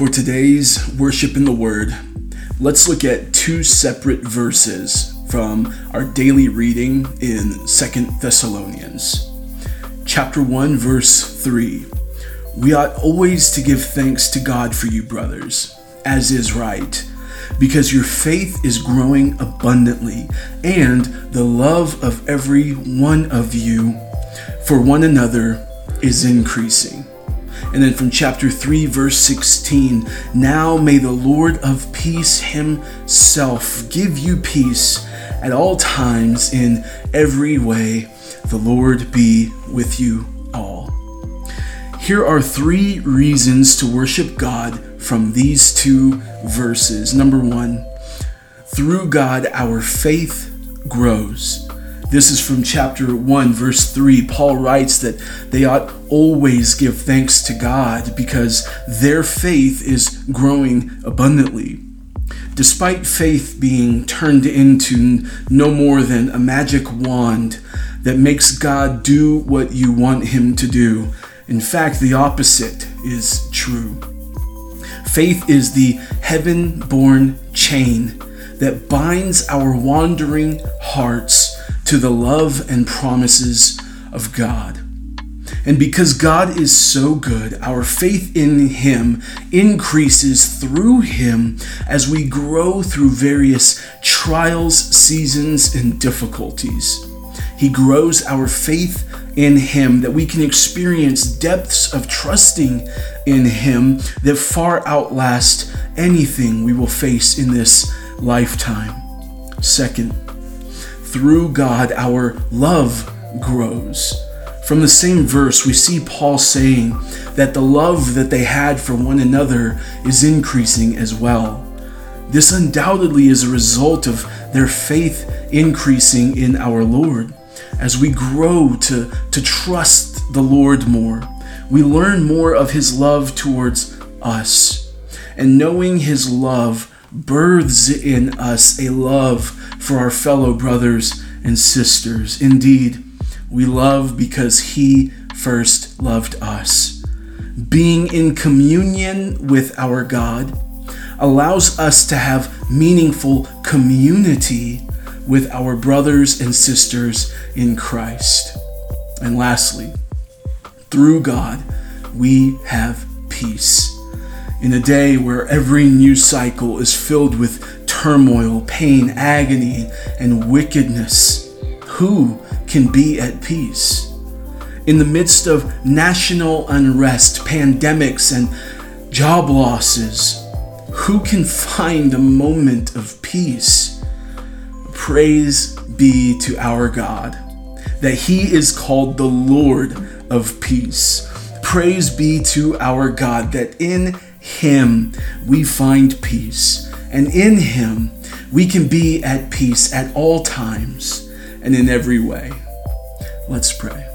For today's worship in the Word, let's look at two separate verses from our daily reading in Second Thessalonians. Chapter 1, verse 3. We ought always to give thanks to God for you, brothers, as is right, because your faith is growing abundantly, and the love of every one of you for one another is increasing. And then from chapter 3, verse 16 Now may the Lord of peace himself give you peace at all times in every way. The Lord be with you all. Here are three reasons to worship God from these two verses. Number one, through God, our faith grows. This is from chapter 1, verse 3. Paul writes that they ought always give thanks to God because their faith is growing abundantly. Despite faith being turned into no more than a magic wand that makes God do what you want Him to do, in fact, the opposite is true. Faith is the heaven born chain that binds our wandering hearts to the love and promises of God. And because God is so good, our faith in Him increases through Him as we grow through various trials, seasons, and difficulties. He grows our faith in Him that we can experience depths of trusting in Him that far outlast anything we will face in this lifetime. Second, through God, our love grows. From the same verse, we see Paul saying that the love that they had for one another is increasing as well. This undoubtedly is a result of their faith increasing in our Lord. As we grow to, to trust the Lord more, we learn more of His love towards us. And knowing His love births in us a love for our fellow brothers and sisters. Indeed, we love because He first loved us. Being in communion with our God allows us to have meaningful community with our brothers and sisters in Christ. And lastly, through God, we have peace. In a day where every news cycle is filled with turmoil, pain, agony, and wickedness, who can be at peace? In the midst of national unrest, pandemics, and job losses, who can find a moment of peace? Praise be to our God that He is called the Lord of peace. Praise be to our God that in him we find peace, and in Him we can be at peace at all times and in every way. Let's pray.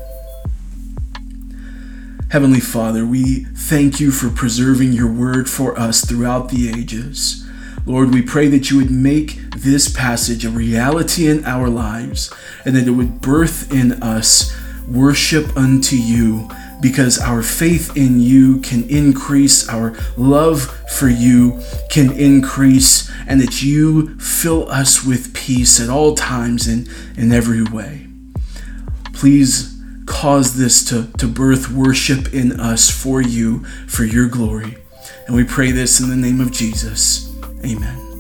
Heavenly Father, we thank you for preserving your word for us throughout the ages. Lord, we pray that you would make this passage a reality in our lives and that it would birth in us worship unto you because our faith in you can increase, our love for you can increase, and that you fill us with peace at all times and in every way. Please cause this to, to birth worship in us for you, for your glory. And we pray this in the name of Jesus. Amen.